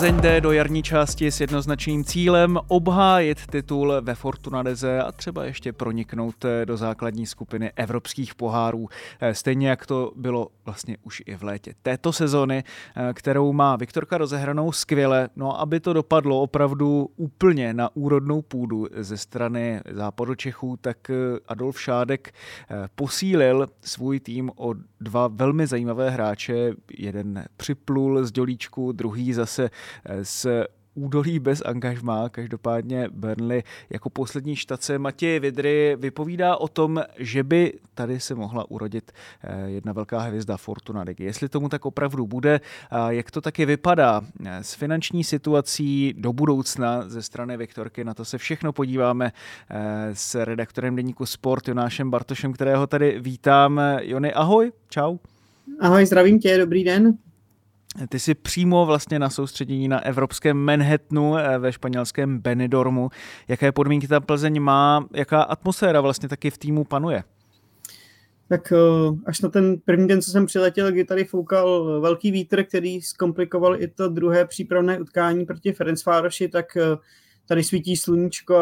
Plzeň jde do jarní části s jednoznačným cílem obhájit titul ve Fortunadeze a třeba ještě proniknout do základní skupiny evropských pohárů. Stejně jak to bylo vlastně už i v létě této sezony, kterou má Viktorka rozehranou skvěle. No aby to dopadlo opravdu úplně na úrodnou půdu ze strany západu Čechů, tak Adolf Šádek posílil svůj tým o dva velmi zajímavé hráče. Jeden připlul z Dělíčku, druhý zase z údolí bez angažmá. Každopádně Burnley jako poslední štace Matěje Vidry vypovídá o tom, že by tady se mohla urodit jedna velká hvězda Fortuna ligy. Jestli tomu tak opravdu bude, jak to taky vypadá s finanční situací do budoucna ze strany Viktorky, na to se všechno podíváme s redaktorem deníku Sport Jonášem Bartošem, kterého tady vítám. Jony, ahoj, čau. Ahoj, zdravím tě, dobrý den. Ty jsi přímo vlastně na soustředění na evropském Manhattanu ve španělském Benidormu. Jaké podmínky ta Plzeň má, jaká atmosféra vlastně taky v týmu panuje? Tak až na ten první den, co jsem přiletěl, kdy tady foukal velký vítr, který zkomplikoval i to druhé přípravné utkání proti Ferencvároši, tak tady svítí sluníčko,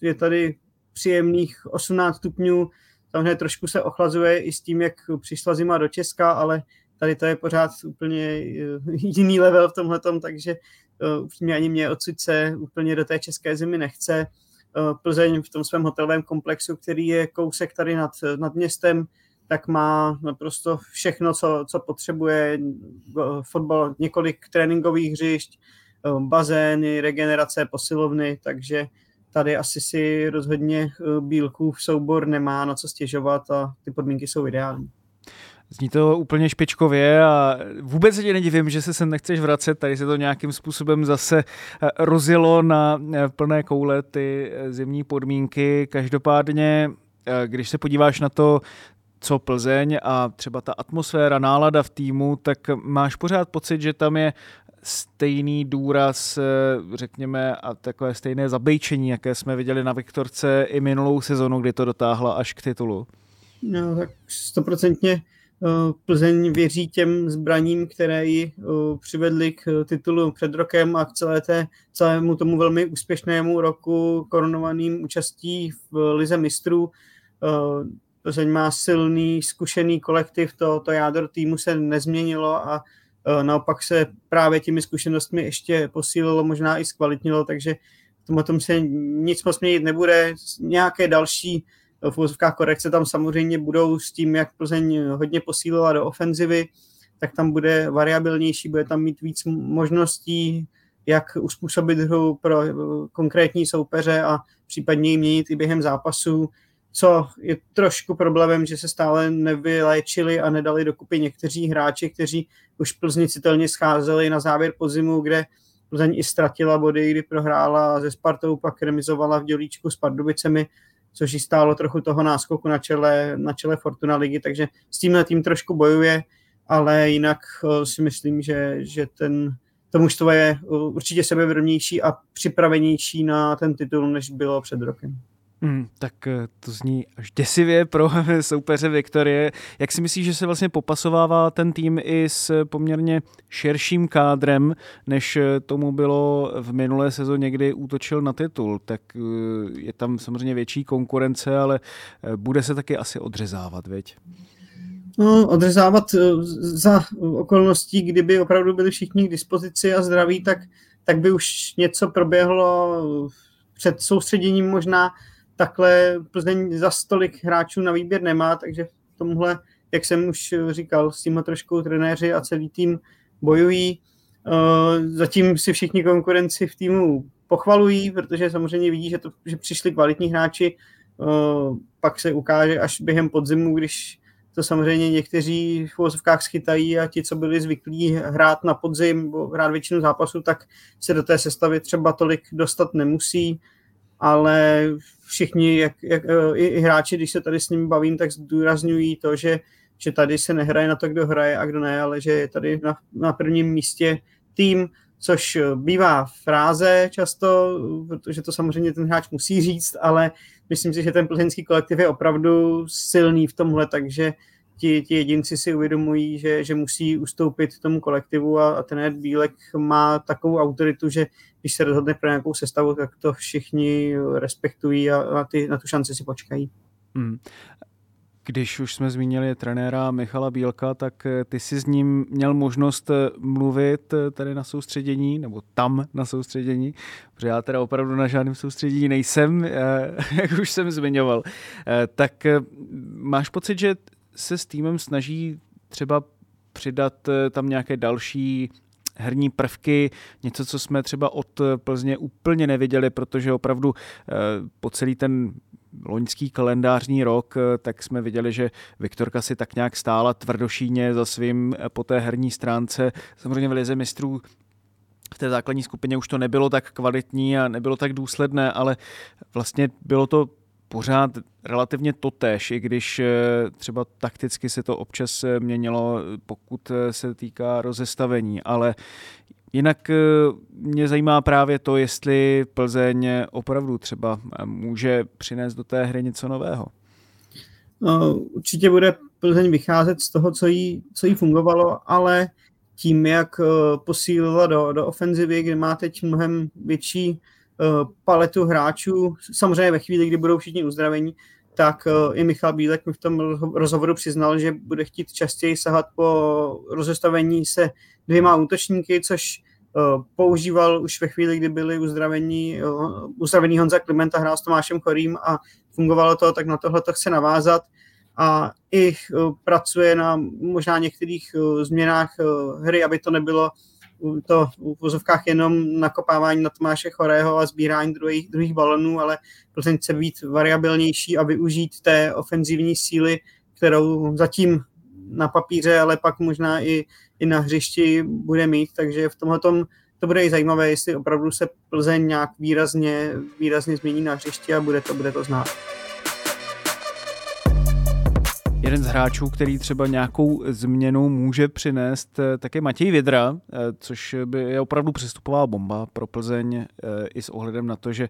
je tady příjemných 18 stupňů, samozřejmě trošku se ochlazuje i s tím, jak přišla zima do Česka, ale tady to je pořád úplně jiný level v tomhletom, takže už mě ani mě odsud se úplně do té české zimy nechce. Plzeň v tom svém hotelovém komplexu, který je kousek tady nad, nad městem, tak má naprosto všechno, co, co potřebuje. Fotbal, několik tréninkových hřišť, bazény, regenerace, posilovny, takže tady asi si rozhodně Bílkův soubor nemá na co stěžovat a ty podmínky jsou ideální. Zní to úplně špičkově a vůbec se ti nedivím, že se sem nechceš vracet. Tady se to nějakým způsobem zase rozjelo na plné koule ty zimní podmínky. Každopádně, když se podíváš na to, co Plzeň a třeba ta atmosféra, nálada v týmu, tak máš pořád pocit, že tam je stejný důraz, řekněme, a takové stejné zabejčení, jaké jsme viděli na Viktorce i minulou sezonu, kdy to dotáhla až k titulu. No, tak stoprocentně Plzeň věří těm zbraním, které ji přivedly k titulu před rokem a k celé té, celému tomu velmi úspěšnému roku korunovaným účastí v Lize mistrů. Plzeň má silný, zkušený kolektiv, to, to jádro týmu se nezměnilo a naopak se právě těmi zkušenostmi ještě posílilo, možná i zkvalitnilo, takže tomu tom se nic moc měnit nebude. Nějaké další v úzovkách korekce tam samozřejmě budou s tím, jak Plzeň hodně posílila do ofenzivy, tak tam bude variabilnější, bude tam mít víc možností, jak uspůsobit hru pro konkrétní soupeře a případně ji měnit i během zápasu, co je trošku problémem, že se stále nevyléčili a nedali dokupy někteří hráči, kteří už Plzni citelně scházeli na závěr podzimu, kde Plzeň i ztratila body, kdy prohrála ze Spartou, pak remizovala v dělíčku s Pardubicemi, což jí stálo trochu toho náskoku na čele, na čele Fortuna ligy, takže s tímhle tým trošku bojuje, ale jinak si myslím, že, že ten, to mužstvo je určitě sebevědomější a připravenější na ten titul, než bylo před rokem. Hmm, tak to zní až děsivě pro soupeře Viktorie. Jak si myslíš, že se vlastně popasovává ten tým i s poměrně širším kádrem, než tomu bylo v minulé sezóně, kdy útočil na titul? Tak je tam samozřejmě větší konkurence, ale bude se taky asi odřezávat, veď? No, odřezávat za okolností, kdyby opravdu byli všichni k dispozici a zdraví, tak, tak by už něco proběhlo před soustředěním možná, takhle Plzeň za stolik hráčů na výběr nemá, takže tomhle, jak jsem už říkal, s tímhle trošku trenéři a celý tým bojují. Zatím si všichni konkurenci v týmu pochvalují, protože samozřejmě vidí, že, to, že přišli kvalitní hráči, pak se ukáže až během podzimu, když to samozřejmě někteří v uvozovkách schytají a ti, co byli zvyklí hrát na podzim hrát většinu zápasů, tak se do té sestavy třeba tolik dostat nemusí, ale všichni, jak, jak, i, i hráči, když se tady s nimi bavím, tak zdůrazňují to, že, že tady se nehraje na to, kdo hraje a kdo ne, ale že je tady na, na prvním místě tým, což bývá fráze často, protože to samozřejmě ten hráč musí říct, ale myslím si, že ten plzeňský kolektiv je opravdu silný v tomhle, takže ti, ti jedinci si uvědomují, že, že musí ustoupit tomu kolektivu a, a ten Bílek má takovou autoritu, že když se rozhodne pro nějakou sestavu, tak to všichni respektují a na, ty, na tu šanci si počkají. Hmm. Když už jsme zmínili trenéra Michala Bílka, tak eh, ty jsi s ním měl možnost eh, mluvit eh, tady na soustředění, nebo tam na soustředění, protože já teda opravdu na žádném soustředění nejsem, jak už jsem zmiňoval. Tak máš pocit, že se s týmem snaží třeba přidat tam nějaké další herní prvky, něco, co jsme třeba od Plzně úplně neviděli, protože opravdu po celý ten loňský kalendářní rok, eh, tak jsme viděli, že Viktorka si tak nějak stála tvrdošíně za svým eh, po té herní stránce. Samozřejmě v Lize mistrů v té základní skupině už to nebylo tak kvalitní a nebylo tak důsledné, ale vlastně bylo to pořád relativně totéž, i když eh, třeba takticky se to občas měnilo, pokud se týká rozestavení, ale Jinak eh, mě zajímá právě to, jestli Plzeň opravdu třeba eh, může přinést do té hry něco nového. No, určitě bude Plzeň vycházet z toho, co jí, co jí fungovalo, ale tím, jak eh, posílila do, do ofenzivy, kde má teď mnohem větší paletu hráčů, samozřejmě ve chvíli, kdy budou všichni uzdravení, tak i Michal Bílek mi v tom rozhovoru přiznal, že bude chtít častěji sahat po rozestavení se dvěma útočníky, což uh, používal už ve chvíli, kdy byli uzdravení, uzdravený Honza Klimenta hrál s Tomášem Chorým a fungovalo to, tak na tohle to chce navázat. A i pracuje na možná některých změnách hry, aby to nebylo to v vozovkách jenom nakopávání na Tomáše Chorého a sbírání druhých, druhých balonů, ale Plzeň chce být variabilnější a využít té ofenzivní síly, kterou zatím na papíře, ale pak možná i, i na hřišti bude mít, takže v tomhle to bude i zajímavé, jestli opravdu se Plzeň nějak výrazně, výrazně změní na hřišti a bude to, bude to znát. Jeden z hráčů, který třeba nějakou změnu může přinést, eh, tak je Matěj Vědra, eh, což je opravdu přestupová bomba pro Plzeň eh, i s ohledem na to, že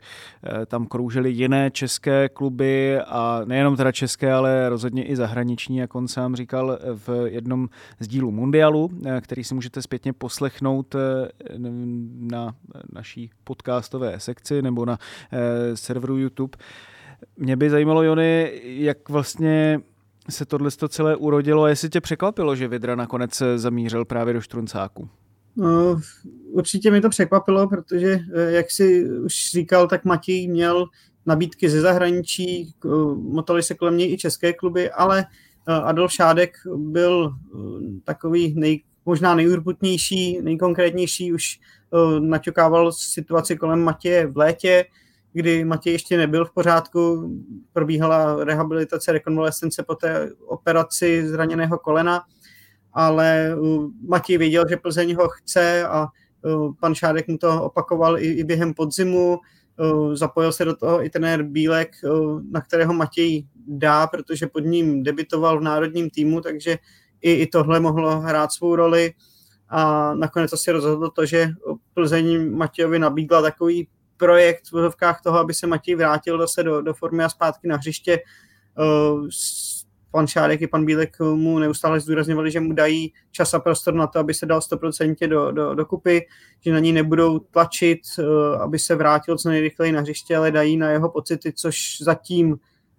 tam kroužily jiné české kluby a nejenom teda české, ale rozhodně i zahraniční, jak on sám říkal v jednom z dílů Mundialu, který si můžete zpětně poslechnout na naší podcastové sekci nebo na serveru YouTube. Mě by zajímalo, Jony, jak vlastně se tohle to celé urodilo a jestli tě překvapilo, že Vidra nakonec zamířil právě do Štruncáku? No, určitě mi to překvapilo, protože, eh, jak si už říkal, tak Matěj měl nabídky ze zahraničí, motali se kolem něj i české kluby, ale eh, Adolf Šádek byl eh, takový nej, možná nejurputnější, nejkonkrétnější, už naťukával situaci kolem Matěje v létě, kdy Matěj ještě nebyl v pořádku, probíhala rehabilitace, rekonvalescence po té operaci zraněného kolena, ale Matěj věděl, že Plzeň ho chce a pan Šádek mu to opakoval i, i během podzimu, zapojil se do toho i trenér Bílek, na kterého Matěj dá, protože pod ním debitoval v národním týmu, takže i, i tohle mohlo hrát svou roli. A nakonec asi rozhodlo to, že Plzeň Matějovi nabídla takový projekt v vozovkách toho, aby se Matěj vrátil zase do, do formy a zpátky na hřiště. Uh, pan Šádek i pan Bílek mu neustále zdůrazňovali, že mu dají čas a prostor na to, aby se dal 100% do, do, do kupy, že na ní nebudou tlačit, uh, aby se vrátil co nejrychleji na hřiště, ale dají na jeho pocity, což zatím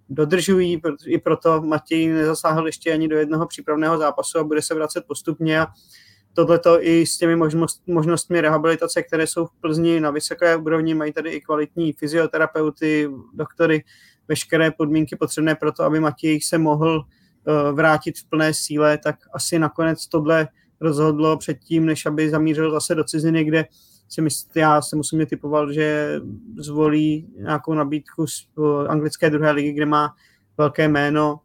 dodržují, i proto Matěj nezasáhl ještě ani do jednoho přípravného zápasu a bude se vracet postupně tohleto i s těmi možnost, možnostmi rehabilitace, které jsou v Plzni na vysoké úrovni, mají tady i kvalitní fyzioterapeuty, doktory veškeré podmínky potřebné pro to, aby Matěj se mohl vrátit v plné síle, tak asi nakonec tohle rozhodlo předtím, než aby zamířil zase do ciziny, kde si myslím, já se musím typoval, že zvolí nějakou nabídku z anglické druhé ligy, kde má velké jméno,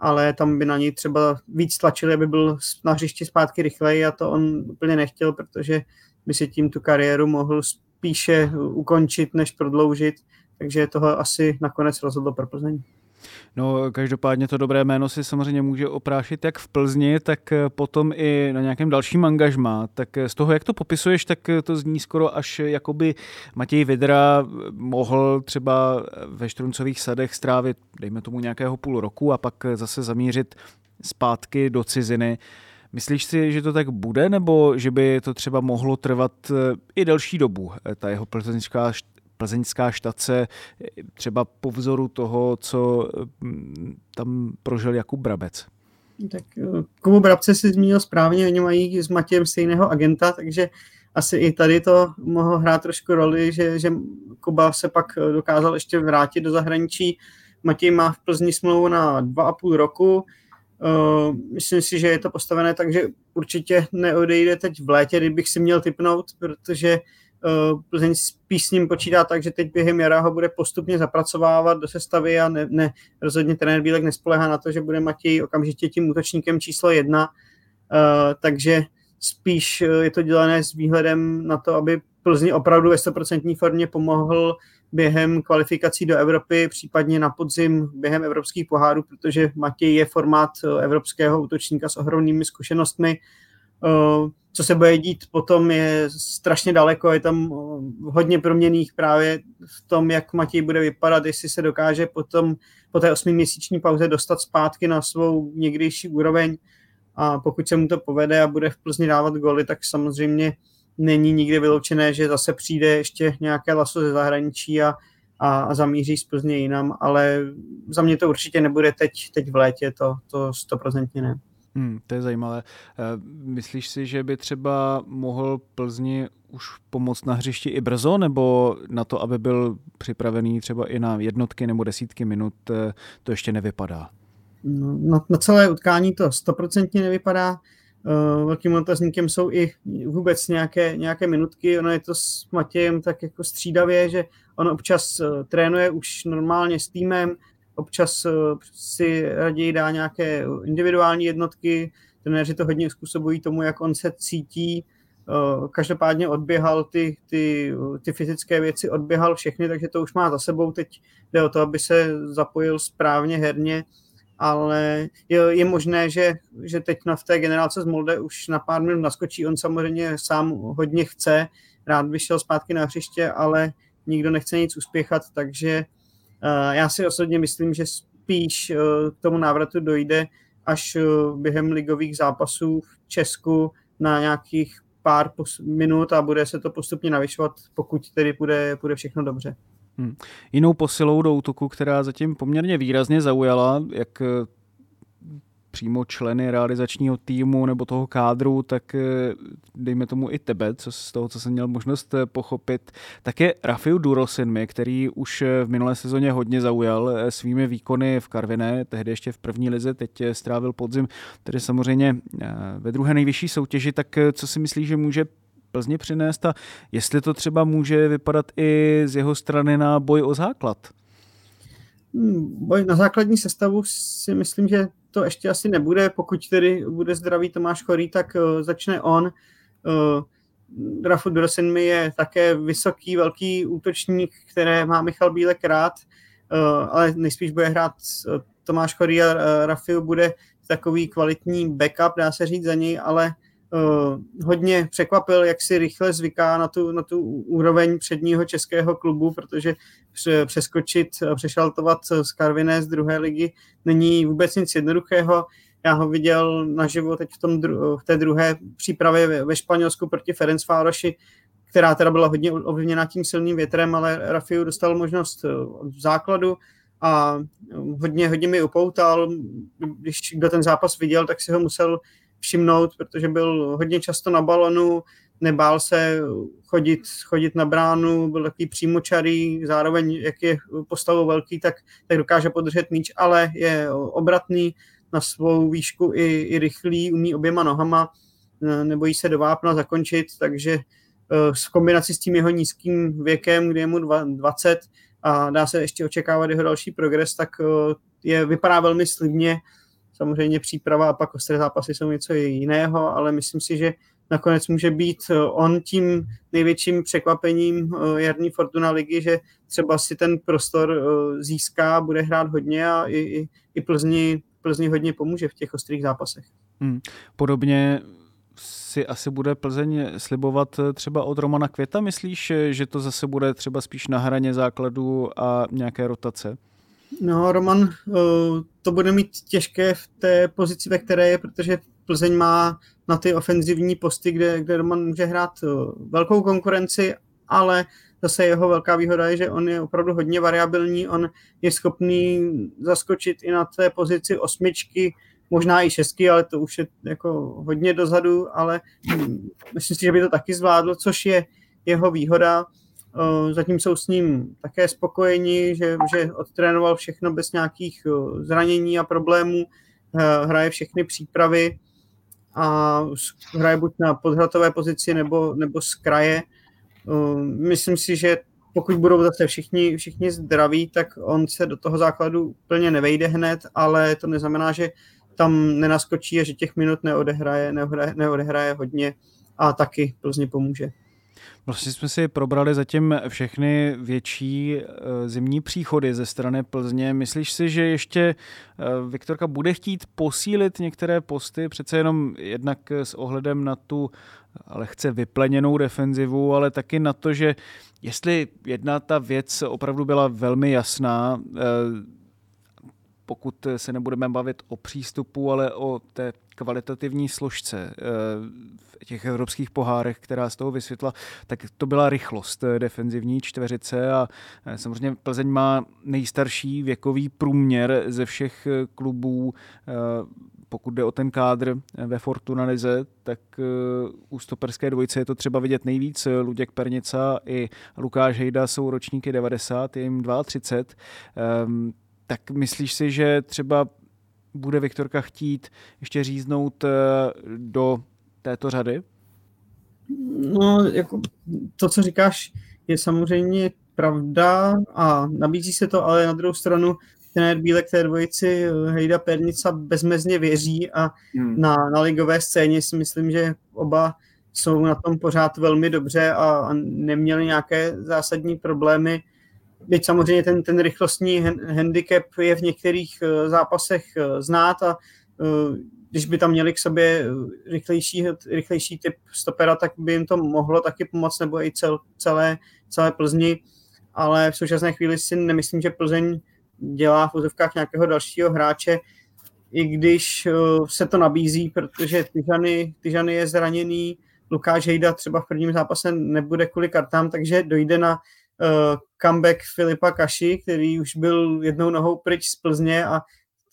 ale tam by na něj třeba víc tlačili, aby byl na hřišti zpátky rychleji a to on úplně nechtěl, protože by si tím tu kariéru mohl spíše ukončit, než prodloužit, takže toho asi nakonec rozhodlo pro Plzeň. No, každopádně to dobré jméno si samozřejmě může oprášit jak v Plzni, tak eh, potom i na nějakém dalším angažmá. Tak eh, z toho, jak to popisuješ, tak eh, to zní skoro až jakoby Matěj Vidra mohl třeba ve Štruncových sadech strávit, dejme tomu nějakého půl roku a pak zase zamířit zpátky do ciziny. Myslíš si, že to tak bude, nebo že by to třeba mohlo trvat i delší dobu, ta jeho plzeňská plzeňská štace, třeba po vzoru toho, co mm, tam prožil Jakub Brabec? Tak eh, Kubu Brabce si zmínil správně, oni mají s Matějem stejného agenta, takže asi i tady to mohlo hrát trošku roli, že, že Kuba se pak dokázal ještě vrátit do zahraničí. Matěj má v Plzni smlouvu na dva a půl roku. Uh, myslím si, že je to postavené tak, že určitě neodejde teď v létě, kdybych si měl typnout, protože Eh, Plzeň spíš s ním počítá tak, že teď během jara ho bude postupně zapracovávat do sestavy a ne, ne, rozhodně trenér Bílek nespolehá na to, že bude Matěj okamžitě tím útočníkem číslo jedna, uh, takže spíš eh, je to dělané s výhledem na to, aby Plzni opravdu ve 100% formě pomohl během kvalifikací do Evropy, případně na podzim během evropských pohárů, protože Matěj je formát evropského útočníka s ohromnými zkušenostmi. Uh, co se bude dít potom je strašně daleko, je tam eh, hodně proměných právě v tom, jak Matěj bude vypadat, jestli se dokáže potom po té osmiměsíční pauze dostat zpátky na svou někdejší úroveň a pokud se mu to povede a bude v Plzni dávat goly, tak samozřejmě není nikdy vyloučené, že zase přijde ještě nějaké laso ze zahraničí a, a, a zamíří z Plzně jinam, ale za mě to určitě nebude teď, teď v létě, to, to stoprocentně ne. Hmm, to je zajímavé. Eh, myslíš si, že by třeba mohl Plzni už pomoct na hřišti i brzo, nebo na to, aby byl připravený třeba i na jednotky nebo desítky minut, eh, to ještě nevypadá? No, na, na celé utkání to stoprocentně nevypadá. Uh, velkým otazníkem jsou i vůbec nějaké, nějaké minutky. Ono je to s Matějem tak jako střídavě, že on občas trénuje už normálně s týmem, občas eh, si raději dá nějaké individuální jednotky, trenéři to hodně způsobují tomu, jak on se cítí, eh, každopádně odběhal ty, ty, ty fyzické věci, odběhal všechny, takže to už má za sebou, teď jde o to, aby se zapojil správně herně, ale je, je možné, že, že teď na v té generálce z Molde už na pár minut naskočí, on samozřejmě sám hodně chce, rád by šel zpátky na hřiště, ale nikdo nechce nic uspěchat, takže já si osobně myslím, že spíš eh, k tomu návratu dojde až eh, během ligových zápasů v Česku na nějakých pár minut a bude se to postupně navyšovat, pokud tedy bude, bude všechno dobře. Hmm. Jinou posilou do útoku, která zatím poměrně výrazně zaujala, jak přímo členy realizačního týmu nebo toho kádru, tak eh, dejme tomu i tebe, co z toho, co jsem měl možnost eh, pochopit, tak je Rafiu Durosinmi, který už eh, v minulé sezóně hodně zaujal svými výkony v Karviné, tehdy ještě v první lize, teď strávil podzim, tedy samozřejmě ve druhé nejvyšší soutěži, tak co si myslíš, že může Plzně přinést a jestli to třeba může vypadat i z jeho strany na boj o základ? Hmm, na základní sestavu si myslím, že to ještě asi nebude. Pokud tedy bude zdravý Tomáš Chorý, tak uh, začne on. Uh, Rafu mi je také vysoký, velký útočník, které má Michal Bílek rád, uh, ale nejspíš bude hrát Tomáš Chorý a Rafiu bude takový kvalitní backup, dá se říct za něj, ale uh, hodně překvapil, jak si rychle zvyká na tu, na tu úroveň předního českého klubu, protože přeskočit, přešaltovat z Karviné z druhé ligy není vůbec nic jednoduchého. Já ho viděl naživo teď v, tom, v té druhé přípravě ve, Španělsku proti Ferenc Fároši, která teda byla hodně ovlivněna tím silným větrem, ale Rafiu dostal možnost v základu a hodně, hodně mi upoutal. Když kdo ten zápas viděl, tak si ho musel všimnout, protože byl hodně často na balonu, nebál se chodit, chodit na bránu, byl takový přímočarý, zároveň jak je postavou velký, tak, tak dokáže podržet míč, ale je obratný na svou výšku i, i rychlý, umí oběma nohama, nebojí se do vápna zakončit, takže v kombinaci s tím jeho nízkým věkem, kdy je mu 20 a dá se ještě očekávat jeho další progres, tak je, vypadá velmi slibně. Samozřejmě příprava a pak ostré zápasy jsou něco jiného, ale myslím si, že nakonec může být on tím největším překvapením jarní Fortuna ligy, že třeba si ten prostor získá, bude hrát hodně a i, i, i Plzni, Plzni hodně pomůže v těch ostrých zápasech. Hmm. Podobně si asi bude Plzeň slibovat třeba od Romana Květa? Myslíš, že to zase bude třeba spíš na hraně základu a nějaké rotace? No, Roman eh, to bude mít těžké v té pozici, ve které je, protože Plzeň má na ty ofenzivní posty, kde, kde Roman může hrát eh, velkou konkurenci, ale zase jeho velká výhoda je, že on je opravdu hodně variabilní, on je schopný zaskočit i na té pozici osmičky, možná i šestky, ale to už je jako hodně dozadu, ale myslím si, že by to taky zvládlo, což je jeho výhoda. Zatím jsou s ním také spokojeni, že, že odtrénoval všechno bez nějakých zranění a problémů, hraje všechny přípravy a hraje buď na podhratové pozici nebo, nebo z kraje. Myslím si, že pokud budou zase všichni, všichni zdraví, tak on se do toho základu úplně nevejde hned, ale to neznamená, že tam nenaskočí a že těch minut neodehraje, neodehraje, neodehraje hodně a taky Plzně pomůže. Vlastně jsme si probrali zatím všechny větší eh, zimní příchody ze strany Plzně. Myslíš si, že ještě eh, Viktorka bude chtít posílit některé posty, přece jenom jednak s ohledem na tu lehce vypleněnou defenzivu, ale taky na to, že jestli jedna ta věc opravdu byla velmi jasná, eh, pokud se nebudeme bavit o přístupu, ale o té kvalitativní složce eh, v těch evropských pohárech, která z toho vysvětla, tak to byla rychlost eh, defenzivní čtveřice a eh, samozřejmě Plzeň má nejstarší věkový průměr ze všech klubů pokud jde o ten kádr ve Fortuna Lize, tak u stoperské dvojice je to třeba vidět nejvíc. Luděk Pernica i Lukáš Hejda jsou ročníky 90, je jim 32. Tak myslíš si, že třeba bude Viktorka chtít ještě říznout eh, do této řady? No, jako to, co říkáš, je samozřejmě pravda a nabízí se to, ale na druhou stranu ten Bílek té dvojici eh, Hejda Pernica bezmezně věří a hmm. na, na ligové scéně si myslím, že oba jsou na tom pořád velmi dobře a, a neměli nějaké zásadní problémy Byť samozřejmě ten, ten rychlostní handicap je v některých eh, zápasech eh, znát a eh, když by tam měli k sobě rychlejší, rychlejší typ stopera, tak by jim to mohlo taky pomoct, nebo i cel, celé, celé Plzni, ale v současné chvíli si nemyslím, že Plzeň dělá v úzovkách nějakého dalšího hráče, i když se to nabízí, protože Tyžany, Tyžany je zraněný, Lukáš Hejda třeba v prvním zápase nebude kvůli kartám, takže dojde na comeback Filipa Kaši, který už byl jednou nohou pryč z Plzně a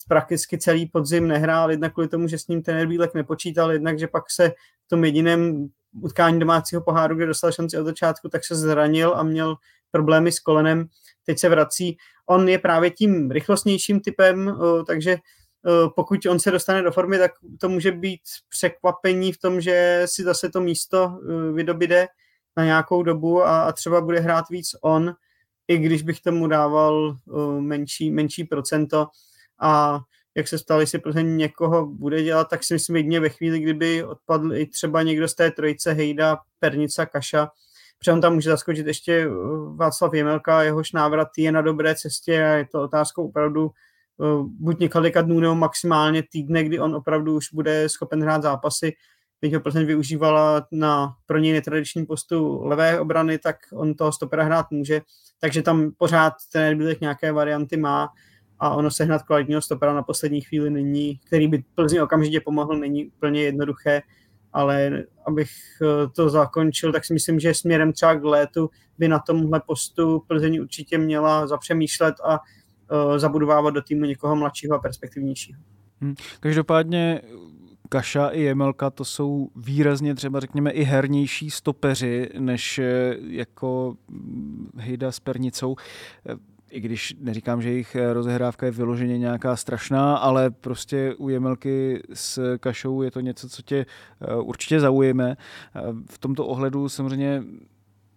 prakticky celý podzim nehrál, jednak kvůli tomu, že s ním ten Bílek nepočítal, jednak, že pak se v tom jediném utkání domácího poháru, kde dostal šanci od začátku, tak se zranil a měl problémy s kolenem. Teď se vrací. On je právě tím rychlostnějším typem, uh, takže uh, pokud on se dostane do formy, tak to může být překvapení v tom, že si zase to místo vydobíde na nějakou dobu a, a třeba bude hrát víc on, i když bych tomu dával uh, menší, menší procento. A jak se stalo, jestli Plzeň někoho bude dělat, tak si myslím jedině ve chvíli, kdyby odpadl i třeba někdo z té trojice Hejda, Pernica, Kaša, protože on tam může zaskočit ještě Václav Jemelka, jehož návrat je na dobré cestě a je to otázkou opravdu uh, buď několika dnů nebo maximálně týdne, kdy on opravdu už bude schopen hrát zápasy teď ho Plzeň využívala na pro něj netradiční postu levé obrany, tak on toho stopera hrát může, takže tam pořád ten Bílek nějaké varianty má a ono sehnat kvalitního stopera na poslední chvíli není, který by Plzni okamžitě pomohl, není úplně jednoduché, ale abych eh, to zakončil, tak si myslím, že směrem třeba k létu by na tomhle postu Plzeň určitě měla zapřemýšlet a uh, zabudovávat do týmu někoho mladšího a perspektivnějšího. Hmm. Každopádně Kaša i Jemelka to jsou výrazně třeba řekněme i hernější stopeři než eh, jako mm, Hejda s Pernicou eh, i když neříkám, že jejich rozehrávka je vyloženě nějaká strašná, ale prostě u Jemelky s Kašou je to něco, co tě určitě zaujme. V tomto ohledu samozřejmě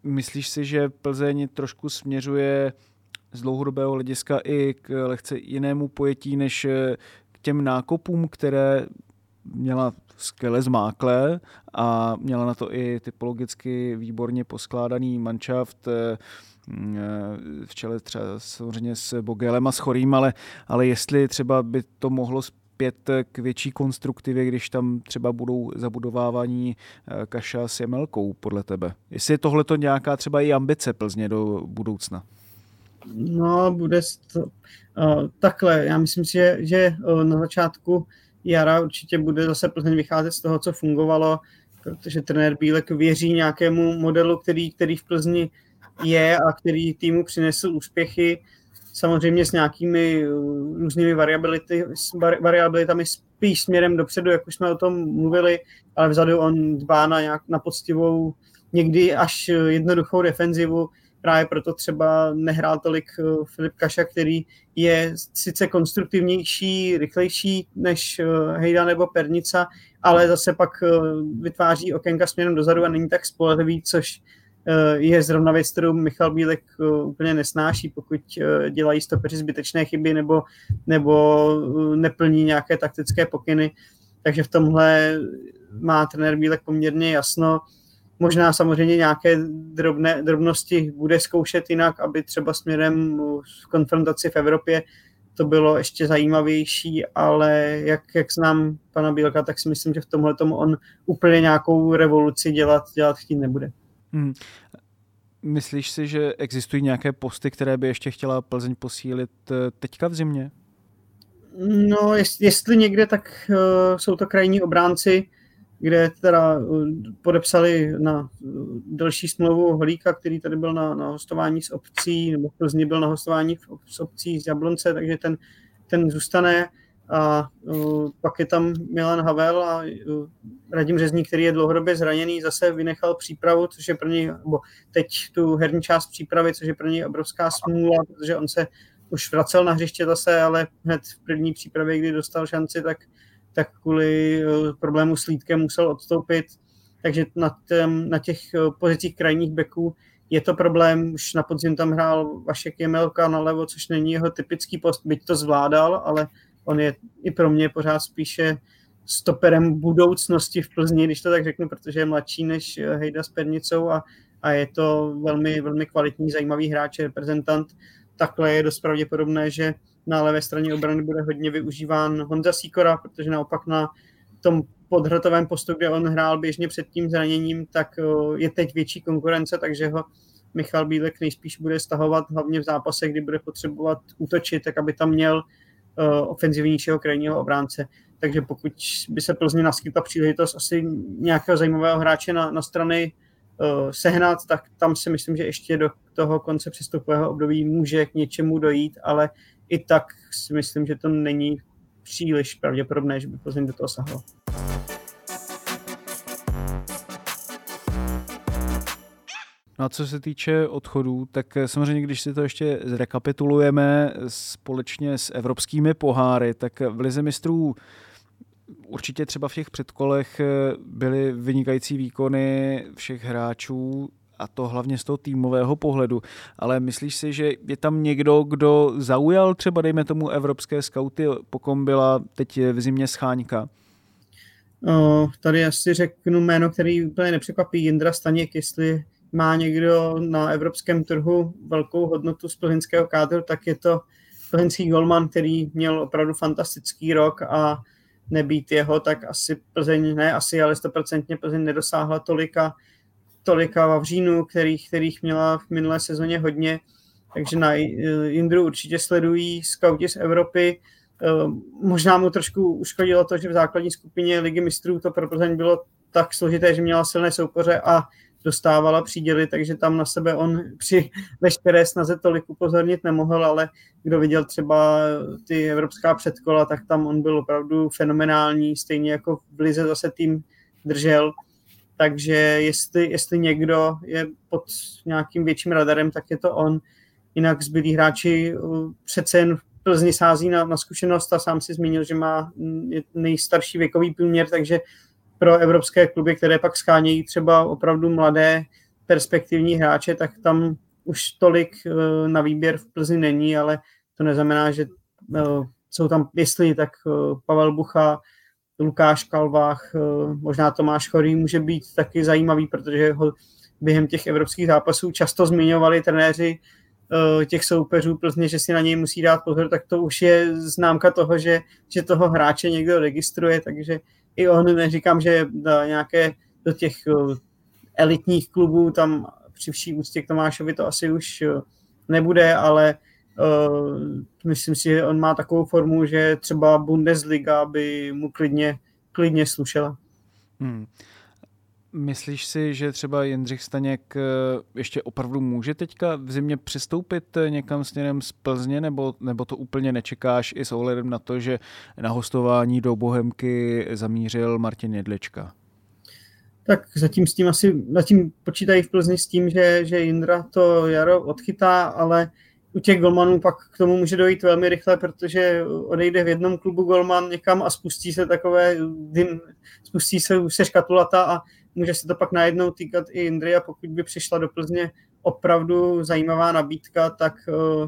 myslíš si, že Plzeň trošku směřuje z dlouhodobého hlediska i k lehce jinému pojetí než k těm nákopům, které měla skvěle zmáklé a měla na to i typologicky výborně poskládaný manšaft eh, v čele třeba samozřejmě s Bogelem a s Chorým, ale, ale jestli třeba by to mohlo zpět k větší konstruktivě, když tam třeba budou zabudovávaní eh, Kaša s Jemelkou podle tebe. Jestli je tohle to nějaká třeba i ambice Plzně do budoucna? No, bude to, uh, takhle. Já myslím si, že, že uh, na začátku jara určitě bude zase Plzeň vycházet z toho, co fungovalo, protože trenér Bílek věří nějakému modelu, který, který v Plzni je a který týmu přinesl úspěchy, samozřejmě s nějakými různými variability, variabilitami spíš směrem dopředu, jak už jsme o tom mluvili, ale vzadu on dbá na, nějak, na poctivou, někdy až jednoduchou defenzivu, právě proto třeba nehrál tolik eh, Filip Kaša, který je sice konstruktivnější, rychlejší než eh, Hejda nebo Pernica, ale zase pak eh, vytváří okénka směrem dozadu a není tak spolehlivý, což je zrovna věc, kterou Michal Bílek úplně nesnáší, pokud dělají stopeři zbytečné chyby nebo, nebo neplní nějaké taktické pokyny. Takže v tomhle má trenér Bílek poměrně jasno možná samozřejmě nějaké drobné, drobnosti bude zkoušet jinak, aby třeba směrem v konfrontaci v Evropě to bylo ještě zajímavější, ale jak, jak znám pana Bílka, tak si myslím, že v tomhle tomu on úplně nějakou revoluci dělat, dělat chtít nebude. Hmm. Myslíš si, že existují nějaké posty, které by ještě chtěla Plzeň posílit eh, teďka v zimě? No, jestli někde, tak uh, jsou to krajní obránci, kde teda uh, podepsali na uh, další smlouvu Holíka, který tady byl na, na hostování s obcí, nebo v Plzni byl na hostování s obcí z Jablonce, takže ten, ten zůstane. A uh, pak je tam Milan Havel a uh, Radim Řezník, který je dlouhodobě zraněný, zase vynechal přípravu, což je pro něj, nebo teď tu herní část přípravy, což je pro něj obrovská smůla, protože on se už vracel na hřiště zase, ale hned v první přípravě, kdy dostal šanci, tak tak kvůli eh, problému s lítkem musel odstoupit. Takže na, na těch eh, pozicích krajních beků je to problém. Už na podzim tam hrál Vašek Jemelka na levo, což není jeho typický post, byť to zvládal, ale on je i pro mě pořád spíše stoperem budoucnosti v Plzni, když to tak řeknu, protože je mladší než eh, Hejda s Pernicou a, a je to velmi, velmi kvalitní, zajímavý hráč, reprezentant. Takhle je dost pravděpodobné, že na levé straně obrany bude hodně využíván Honza Sikora, protože naopak na tom podhrotovém postu, kde on hrál běžně před tím zraněním, tak je teď větší konkurence, takže ho Michal Bílek nejspíš bude stahovat hlavně v zápase, kdy bude potřebovat útočit, tak aby tam měl ofenzivnějšího krajního obránce. Takže pokud by se Plzně naskytla příležitost asi nějakého zajímavého hráče na, na strany uh, sehnat, tak tam si myslím, že ještě do toho konce přestupového období může k něčemu dojít, ale i tak si myslím, že to není příliš pravděpodobné, že by Plzeň do toho sahlo. No a co se týče odchodů, tak samozřejmě, když si to ještě zrekapitulujeme společně s evropskými poháry, tak v Lize mistrů určitě třeba v těch předkolech byly vynikající výkony všech hráčů, a to hlavně z toho týmového pohledu. Ale myslíš si, že je tam někdo, kdo zaujal třeba, dejme tomu, evropské skauty, pokom byla teď v zimě scháňka? O, tady asi řeknu jméno, který úplně nepřekvapí, Jindra Staněk, jestli má někdo na evropském trhu velkou hodnotu z plzeňského kádru, tak je to plzeňský golman, který měl opravdu fantastický rok a nebýt jeho, tak asi Plzeň, ne asi, ale stoprocentně Plzeň nedosáhla tolika tolika Vavřínů, kterých, kterých měla v minulé sezóně hodně, takže na Indru určitě sledují skauti z Evropy. Eh, možná mu trošku uškodilo to, že v základní skupině Ligy mistrů to pro Plzeň bylo tak složité, že měla silné soupeře a dostávala příděly, takže tam na sebe on při veškeré snaze tolik upozornit nemohl, ale kdo viděl třeba ty evropská předkola, tak tam on byl opravdu fenomenální, stejně jako v Lize zase tým držel. Takže jestli, jestli někdo je pod nějakým větším radarem, tak je to on. Jinak zbylí hráči přece jen v Plzni sází na, na zkušenost a sám si zmínil, že má nejstarší věkový průměr, takže pro evropské kluby, které pak schánějí třeba opravdu mladé perspektivní hráče, tak tam už tolik uh, na výběr v Plzni není, ale to neznamená, že uh, jsou tam, jestli tak Pavel Bucha, Lukáš Kalvách, možná Tomáš Chorý může být taky zajímavý, protože ho během těch evropských zápasů často zmiňovali trenéři Eh, těch soupeřů Plzně, že si na něj musí dát pozor, tak to už je známka toho, že, že toho hráče někdo registruje, takže i on, neříkám, že nějaké do těch eh, elitních klubů tam při vší úctě k Tomášovi to asi už eh, nebude, ale myslím si, že on má takovou formu, že třeba Bundesliga by mu klidně, klidně slušela. Hmm. Myslíš si, že třeba Jindřich Staněk eh, ještě opravdu může teďka v zimě přistoupit eh, někam směrem z Plzně, nebo, nebo to úplně nečekáš i s ohledem na to, že na hostování do Bohemky zamířil Martin Jedlička? Tak zatím s tím asi, zatím počítají v Plzni s tím, že, že Jindra to jaro odchytá, ale u těch golmanů pak k tomu může dojít velmi rychle, protože odejde v jednom klubu golman někam a spustí se takové dym, spustí se, už se škatulata a může se to pak najednou týkat i Indry a pokud by přišla do Plzně opravdu zajímavá nabídka, tak eh,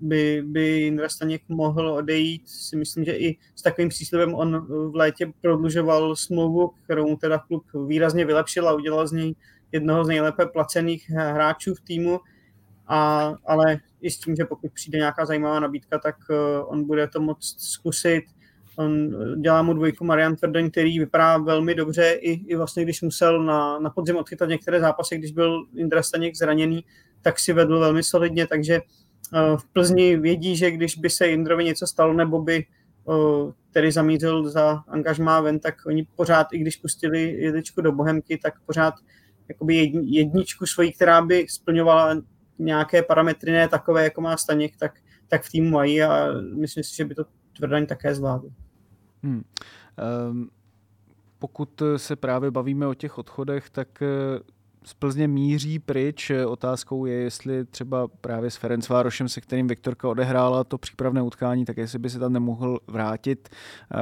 by, by Indra Staněk mohl odejít. Si myslím, že i s takovým příslibem on v létě prodlužoval smlouvu, kterou mu teda klub výrazně vylepšil a udělal z něj jednoho z nejlépe placených hráčů v týmu. A, ale i s tím, že pokud přijde nějaká zajímavá nabídka, tak eh, on bude to moct zkusit. On dělá mu dvojku Marian Tvrden, který vypadá velmi dobře, i, i vlastně když musel na, na podzim odchytat některé zápasy, když byl Indra Staněk zraněný, tak si vedl velmi solidně, takže eh, v Plzni vědí, že když by se Indrovi něco stalo, nebo by eh, zamířil za angažmá ven, tak oni pořád, i když pustili jedličku do Bohemky, tak pořád jakoby jedničku svojí, která by splňovala nějaké parametry, ne takové, jako má Staněk, tak, tak v týmu mají a myslím si, že by to Tvrdaň také zvládl. Hmm. Um, pokud se právě bavíme o těch odchodech, tak z Plzně míří pryč. Otázkou je, jestli třeba právě s Ferenc Várošem, se kterým Viktorka odehrála to přípravné utkání, tak jestli by se tam nemohl vrátit. Eh,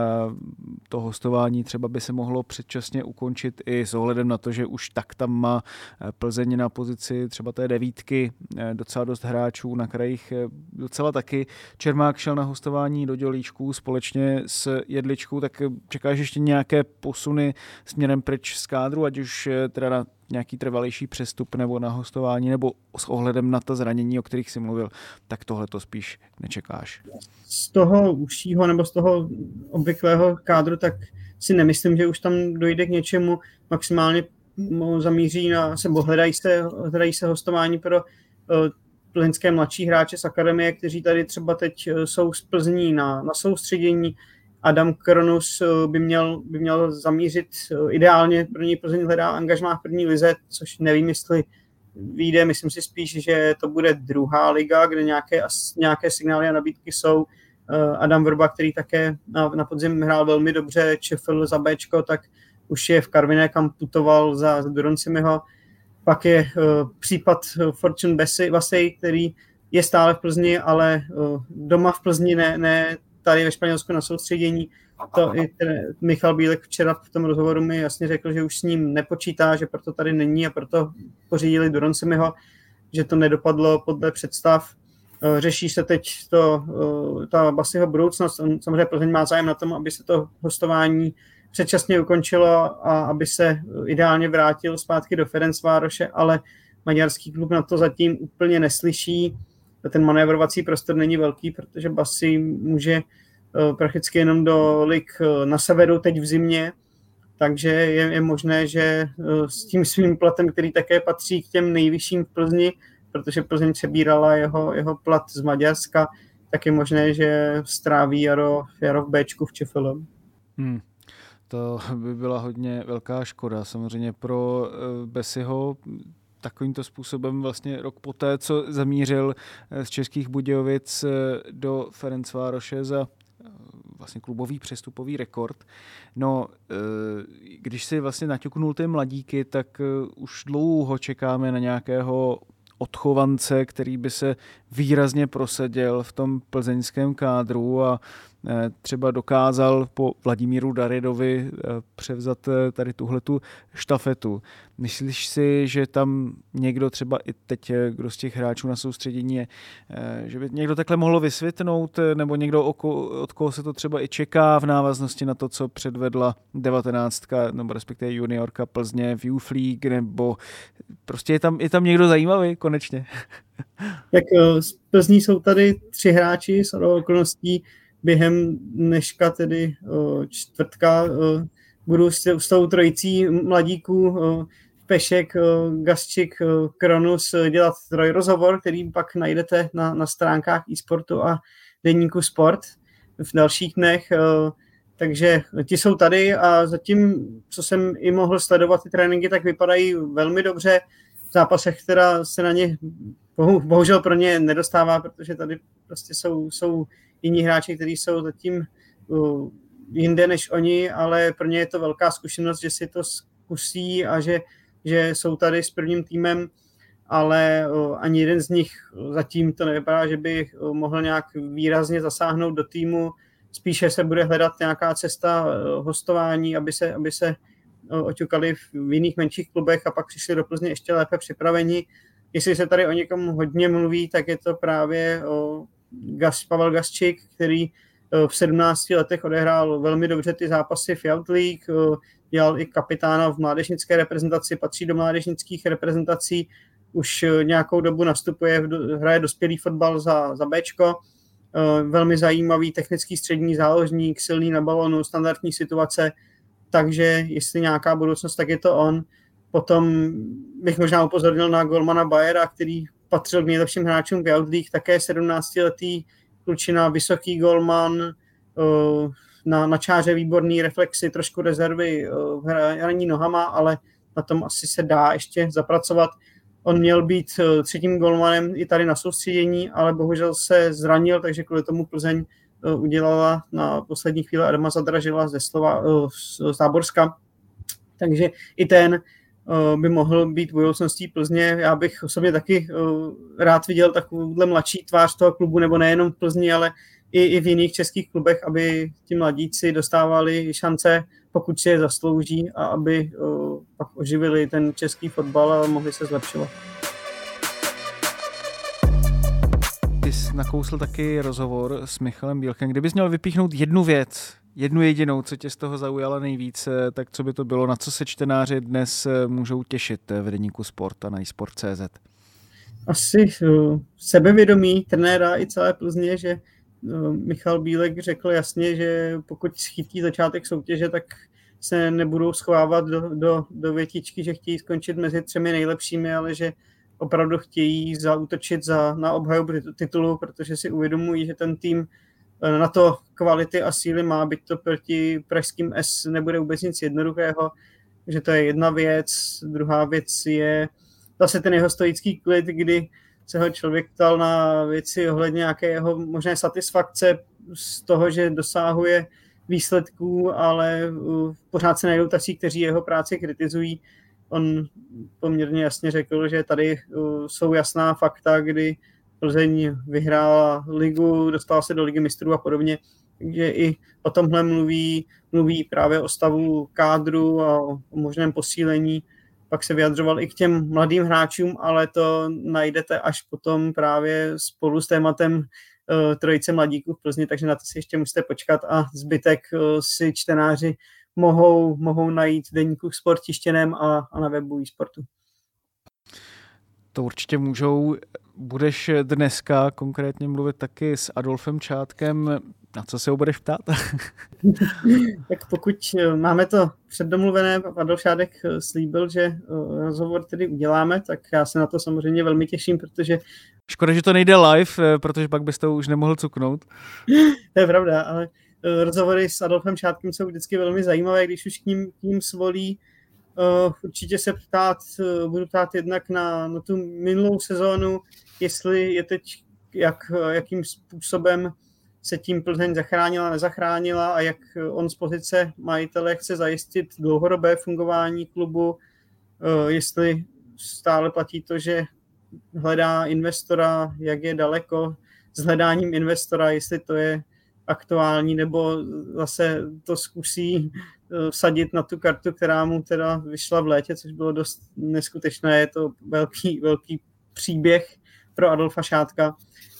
to hostování třeba by se mohlo předčasně ukončit i s ohledem na to, že už tak tam má eh, Plzeň na pozici třeba té devítky eh, docela dost hráčů na krajích docela taky. Čermák šel na hostování do Dělíčků společně s Jedličkou, tak čekáš ještě nějaké posuny směrem pryč z kádru, ať už teda na nějaký trvalejší přestup nebo na hostování, nebo s ohledem na ta zranění, o kterých jsi mluvil, tak tohle to spíš nečekáš. Z toho užšího nebo z toho obvyklého kádru, tak si nemyslím, že už tam dojde k něčemu. Maximálně zamíří na, nebo hledají se, hledají se hostování pro uh, plzeňské mladší hráče z akademie, kteří tady třeba teď eh, jsou z Plzní na, na soustředění, Adam Kronus eh, by měl, by měl zamířit eh, ideálně, pro něj Plzeň hledá angažmá v první lize, což nevím, jestli vyjde, myslím si spíš, že to bude druhá liga, kde nějaké, nějaké signály a nabídky jsou. Eh, Adam Vrba, který také na, na podzim hrál velmi dobře, Čefl za Bčko, tak už je v Karviné, kam putoval za, za Duroncimiho. Pak je uh, případ Fortune Vasey, který je stále v Plzni, ale uh, doma v Plzni ne, ne tady ve Španělsku na soustředění. To i Michal Bílek včera v tom rozhovoru mi jasně řekl, že už s ním nepočítá, že proto tady není a proto pořídili Doroncemiho, že to nedopadlo podle představ. Eh, řeší se teď to, eh, ta Basiho budoucnost. On samozřejmě Plzeň má zájem na tom, aby se to hostování předčasně ukončilo a aby se ideálně vrátil zpátky do Ferencvároše, ale maďarský klub na to zatím úplně neslyší ten manévrovací prostor není velký, protože Basy může eh, prakticky jenom do lik eh, na severu teď v zimě, takže je, je možné, že eh, s tím svým platem, který také patří k těm nejvyšším v Plzni, protože Plzeň přebírala jeho, jeho plat z Maďarska, tak je možné, že stráví jaro, jaro v Bčku v Čefelu. Hmm. To by byla hodně velká škoda. Samozřejmě pro Besiho takovýmto způsobem vlastně rok poté, co zamířil z Českých Budějovic do Ferencvároše za vlastně klubový přestupový rekord. No, eh, když si vlastně naťuknul ty mladíky, tak eh, už dlouho čekáme na nějakého odchovance, který by se výrazně prosadil v tom plzeňském kádru a Eh, třeba dokázal po Vladimíru Daridovi eh, převzat eh, tady tuhletu štafetu. Myslíš si, že tam někdo třeba i teď, kdo z těch hráčů na soustředění je, že by někdo takhle mohlo vysvětnout, nebo někdo, od koho se to třeba i čeká v návaznosti na to, co předvedla 19. nebo respektive juniorka Plzně v Youth League, nebo prostě je tam, je tam někdo zajímavý konečně? Jak z Plzní jsou tady tři hráči s okolností, během dneška, tedy čtvrtka, budu s, tou trojicí mladíků Pešek, Gasčik, Kronus dělat trojrozhovor, který pak najdete na, na stránkách e-sportu a denníku sport v dalších dnech. Takže ti jsou tady a zatím, co jsem i mohl sledovat ty tréninky, tak vypadají velmi dobře. V zápasech, která se na ně bohužel pro ně nedostává, protože tady prostě jsou, jsou jiní hráči, kteří jsou zatím jinde než oni, ale pro ně je to velká zkušenost, že si to zkusí a že, že jsou tady s prvním týmem, ale ani jeden z nich zatím to nevypadá, že by mohl nějak výrazně zasáhnout do týmu. Spíše se bude hledat nějaká cesta hostování, aby se, aby se oťukali v jiných menších klubech a pak přišli do Plzně ještě lépe připraveni. Jestli se tady o někom hodně mluví, tak je to právě o Gas, Pavel Gasčík, který eh, v 17 letech odehrál velmi dobře ty zápasy v Youth League, eh, dělal i kapitána v mládežnické reprezentaci, patří do mládežnických reprezentací, už eh, nějakou dobu nastupuje, hraje dospělý fotbal za, za Bčko, velmi zajímavý technický střední záložník, silný na balonu, standardní situace, takže jestli nějaká budoucnost, tak je to on. Potom bych možná upozornil na Golmana Bayera, který patřil k nejlepším hráčům v League, také 17-letý klučina, vysoký golman, na, na čáře výborný reflexy, trošku rezervy v hraní nohama, ale na tom asi se dá ještě zapracovat. On měl být třetím golmanem i tady na soustředění, ale bohužel se zranil, takže kvůli tomu Plzeň udělala na poslední chvíli Adama Zadražila ze slova z Záborska. Takže i ten Eh, by mohl být budoucností Plzně. Já bych osobně taky eh, rád viděl takovouhle mladší tvář toho klubu, nebo nejenom v Plzni, ale i, i v jiných českých klubech, aby ti mladíci dostávali šance, pokud si je zaslouží a aby eh, pak oživili ten český fotbal a mohli se zlepšovat. Ty jsi nakousl taky rozhovor s Michalem Bílkem. Kdybys měl vypíchnout jednu věc, jednu jedinou, co tě z toho zaujala nejvíc, eh, tak co by to bylo, na co se čtenáři dnes eh, můžou těšit eh, v deníku Sport a na eSport.cz? Asi sebevědomí trenéra i celé Plzně, že Michal Bílek řekl jasně, že pokud schytí začátek soutěže, tak se nebudou schovávat do, do, do větičky, že chtějí skončit mezi třemi nejlepšími, ale že opravdu chtějí zautočit za, na obhajobu titulu, protože si uvědomují, že ten tým na to kvality a síly má, byť to proti pražským S nebude vůbec nic jednoduchého, že to je jedna věc. Druhá věc je zase ten jeho stoický klid, kdy se ho člověk ptal na věci ohledně nějaké jeho možné satisfakce z toho, že dosahuje výsledků, ale eh, pořád se najdou tací, kteří jeho práci kritizují. On poměrně jasně řekl, že tady eh, jsou jasná fakta, kdy Plzeň vyhrála ligu, dostala se do ligy mistrů a podobně. Takže i o tomhle mluví, mluví právě o stavu kádru a o možném posílení. Pak se vyjadřoval i k těm mladým hráčům, ale to najdete až potom právě spolu s tématem uh, trojice mladíků v Plzni, takže na to si ještě musíte počkat a zbytek uh, si čtenáři mohou, mohou najít v deníku sport tištěném a, a na webu e-sportu. To určitě můžou. Budeš dneska konkrétně mluvit taky s Adolfem Čátkem. Na co se ho budeš ptát? tak pokud eh, máme to předdomluvené, Adolf Šádek eh, slíbil, že eh, rozhovor tedy uděláme, tak já se na to samozřejmě velmi těším, protože... Škoda, že to nejde live, protože pak byste to už nemohl cuknout. to je pravda, ale rozhovory s Adolfem Šátkem jsou vždycky velmi zajímavé, když už k ním, k ním svolí. Určitě se ptát, budu ptát jednak na, na tu minulou sezónu, jestli je teď, jak, jakým způsobem se tím Plzeň zachránila, nezachránila a jak on z pozice majitele chce zajistit dlouhodobé fungování klubu, jestli stále platí to, že hledá investora, jak je daleko s hledáním investora, jestli to je aktuální, nebo zase to zkusí eh, vsadit na tu kartu, která mu teda vyšla v létě, což bylo dost neskutečné. Je to velký, velký příběh pro Adolfa Šátka.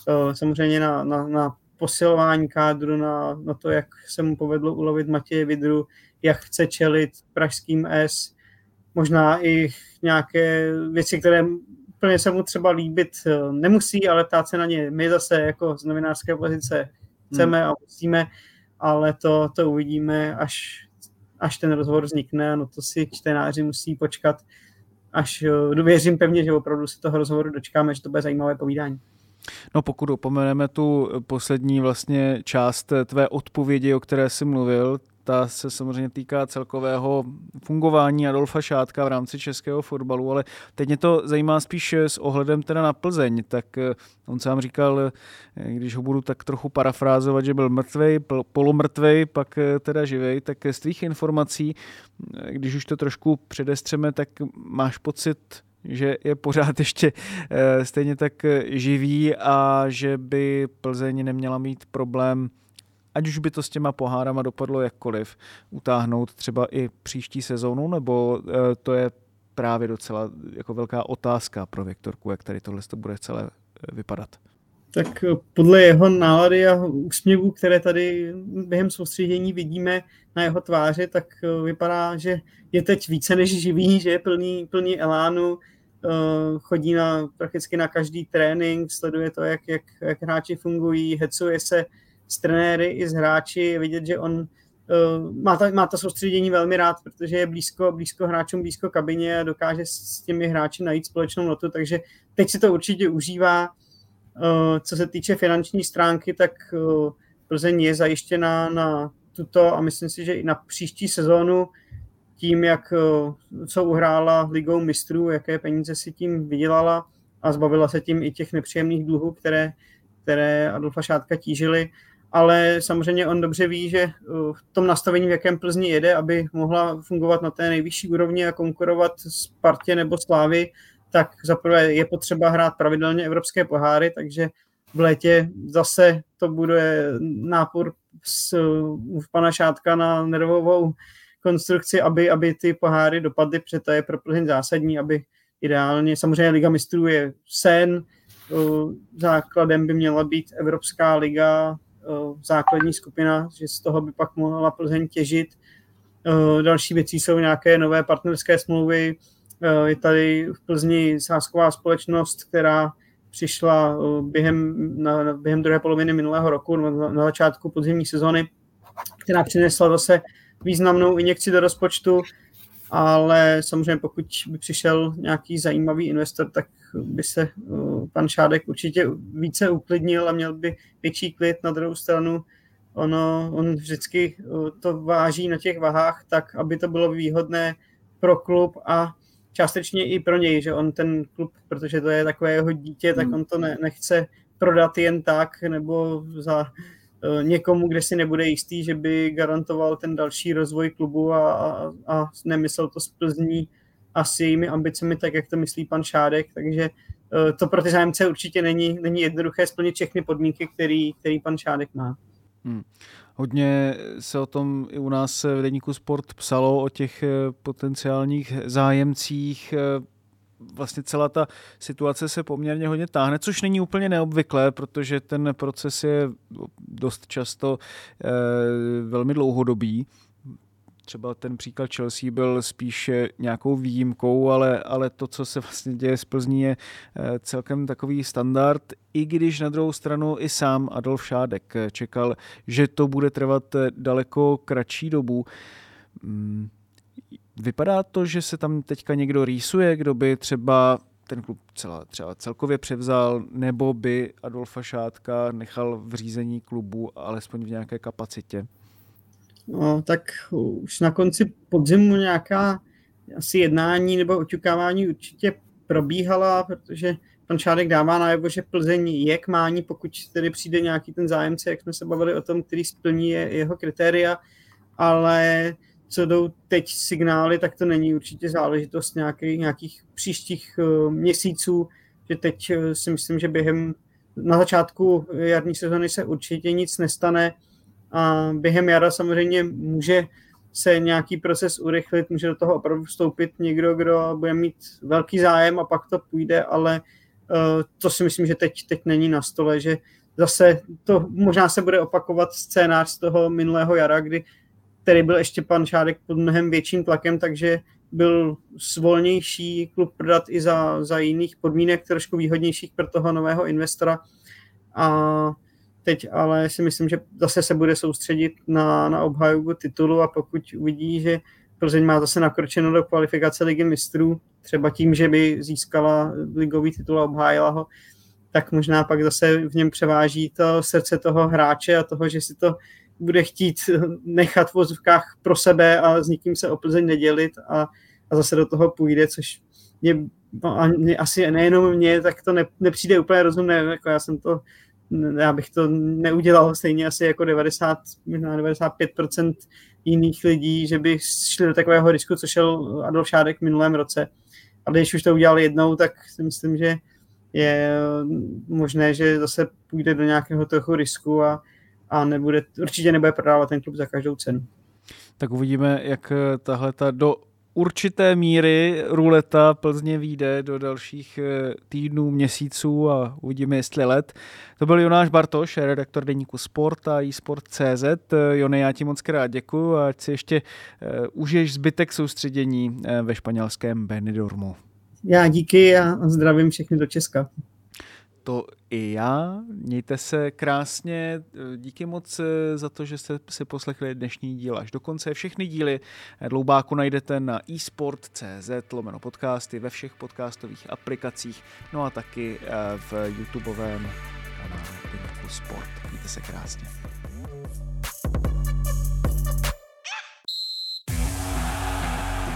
Eh, samozřejmě na, na, na posilování kádru, na, na to, jak se mu povedlo ulovit Matěje Vidru, jak chce čelit pražským S, možná i nějaké věci, které úplně se mu třeba líbit eh, nemusí, ale ptát se na ně my zase jako z novinářské pozice chceme hmm. a musíme, ale to, to uvidíme, až, až ten rozhovor vznikne, no to si čtenáři musí počkat, až eh, věřím pevně, že opravdu se toho rozhovoru dočkáme, že to bude zajímavé povídání. No pokud opomeneme tu poslední vlastně část tvé odpovědi, o které jsi mluvil, ta se samozřejmě týká celkového fungování Adolfa Šátka v rámci českého fotbalu, ale teď mě to zajímá spíš s ohledem teda na Plzeň, tak eh, on sám říkal, eh, když ho budu tak trochu parafrázovat, že byl mrtvej, polomrtvej, pak eh, teda živej, tak z tvých informací, když už to trošku předestřeme, tak máš pocit, že je pořád ještě stejně tak živý a že by Plzeň neměla mít problém ať už by to s těma pohárama dopadlo jakkoliv, utáhnout třeba i příští sezónu, nebo eh, to je právě docela jako velká otázka pro Viktorku, jak tady tohle to bude celé eh, vypadat. Tak eh, podle jeho nálady a úsměvů, které tady během soustředění vidíme na jeho tváři, tak vypadá, že je teď více než živý, že je plný, plný elánu, chodí na, prakticky na každý trénink, sleduje to, jak, jak, jak hráči fungují, hecuje se s trenéry i s hráči, je vidět, že on uh, má, ta, má to soustředění velmi rád, protože je blízko, blízko hráčům, blízko kabině a dokáže s těmi hráči najít společnou notu, takže teď si to určitě užívá. Uh, co se týče finanční stránky, tak uh, Plzeň je zajištěná na tuto a myslím si, že i na příští sezónu tím, jak co uhrála ligou mistrů, jaké peníze si tím vydělala a zbavila se tím i těch nepříjemných dluhů, které, které Adolfa Šátka tížily, ale samozřejmě on dobře ví, že uh, v tom nastavení, v jakém Plzni jede, aby mohla fungovat na té nejvyšší úrovni a konkurovat Spartě nebo Slávy, tak zaprvé je potřeba hrát pravidelně evropské poháry, takže v létě zase to bude nápor z v pana Šátka na nervovou konstrukci, aby, aby ty poháry dopadly, protože to je pro Plzeň zásadní, aby ideálně, samozřejmě Liga mistrů je sen, uh, základem by měla být Evropská liga, základní skupina, že z toho by pak mohla Plzeň těžit. Eh, další věcí jsou nějaké nové partnerské smlouvy. Eh, je tady v Plzni sásková společnost, která přišla během, na, během druhé poloviny minulého roku, na, na začátku podzimní sezony, která přinesla zase významnou injekci do rozpočtu ale samozřejmě pokud by přišel nějaký zajímavý investor, tak by se uh, pan Šádek určitě více uklidnil a měl by větší klid. Na druhou stranu ono, on vždycky uh, to váží na těch vahách tak, aby to bylo výhodné pro klub a částečně i pro něj, že on ten klub, protože to je takové jeho dítě, tak hmm. on to ne, nechce prodat jen tak nebo za Eh, někomu, kde si nebude jistý, že by garantoval ten další rozvoj klubu a, a, a nemyslel to z Plzní a s jejími ambicemi, tak jak to myslí pan Šádek, takže eh, to pro ty zájemce určitě není, není jednoduché splnit všechny podmínky, který, který pan Šádek má. Hmm. Hodně se o tom i u nás v Deníku Sport psalo, o těch eh, potenciálních zájemcích vlastně celá ta situace se poměrně hodně táhne, což není úplně neobvyklé, protože ten proces je dost často e, velmi dlouhodobý. Třeba ten příklad Chelsea byl spíš nějakou výjimkou, ale, ale to, co se vlastně děje z Plzní, je eh, celkem takový standard, i když na druhou stranu i sám Adolf Šádek čekal, že to bude trvat daleko kratší dobu. Hmm Vypadá to, že se tam teďka někdo rýsuje, kdo by třeba ten klub celá, třeba celkově převzal, nebo by Adolfa Šátka nechal v řízení klubu alespoň v nějaké kapacitě? No, tak už na konci podzimu nějaká asi jednání nebo oťukávání určitě probíhala, protože pan Šádek dává najevo, že Plzeň je k mání, pokud tedy přijde nějaký ten zájemce, jak jsme se bavili o tom, který splní jeho kritéria, ale co jdou teď signály, tak to není určitě záležitost nějaký, nějakých příštích uh, měsíců, že teď uh, si myslím, že během na začátku jarní sezony se určitě nic nestane a během jara samozřejmě může se nějaký proces urychlit, může do toho opravdu vstoupit někdo, kdo bude mít velký zájem a pak to půjde, ale uh, to si myslím, že teď, teď není na stole, že zase to možná se bude opakovat scénář z toho minulého jara, kdy který byl ještě pan Šádek pod mnohem větším tlakem, takže byl svolnější klub prodat i za, za jiných podmínek, trošku výhodnějších pro toho nového investora. A teď ale si myslím, že zase se bude soustředit na, na obhajobu titulu a pokud uvidí, že Plzeň má zase nakročeno do kvalifikace ligy mistrů, třeba tím, že by získala ligový titul a obhájila ho, tak možná pak zase v něm převáží to srdce toho hráče a toho, že si to bude chtít nechat v vozovkách pro sebe a s nikým se o Plzeň nedělit a, a zase do toho půjde, což mě, no, a mě asi nejenom mě, tak to ne, nepřijde úplně rozumné, jako já jsem to já bych to neudělal stejně asi jako 90, možná 95% jiných lidí, že by šli do takového risku, co šel Adolf Šádek v minulém roce. Ale když už to udělal jednou, tak si myslím, že je možné, že zase půjde do nějakého trochu risku a, a nebude, určitě nebude prodávat ten klub za každou cenu. Tak uvidíme, jak tahle ta do určité míry ruleta Plzně vyjde do dalších eh, týdnů, měsíců a uvidíme, jestli let. To byl Jonáš Bartoš, redaktor deníku Sport a eSport.cz. Jone, já ti moc krát děkuji a ať si ještě uh, užiješ zbytek soustředění ve španělském Benidormu. Já díky a zdravím všechny do Česka to i já. Mějte se krásně. Díky moc eh, za to, že jste si poslechli dnešní díl až do konce. Všechny díly Dloubáku najdete na eSport.cz lomeno podcasty ve všech podcastových aplikacích, no a taky eh, v YouTubeovém kanálu Sport. Mějte se krásně.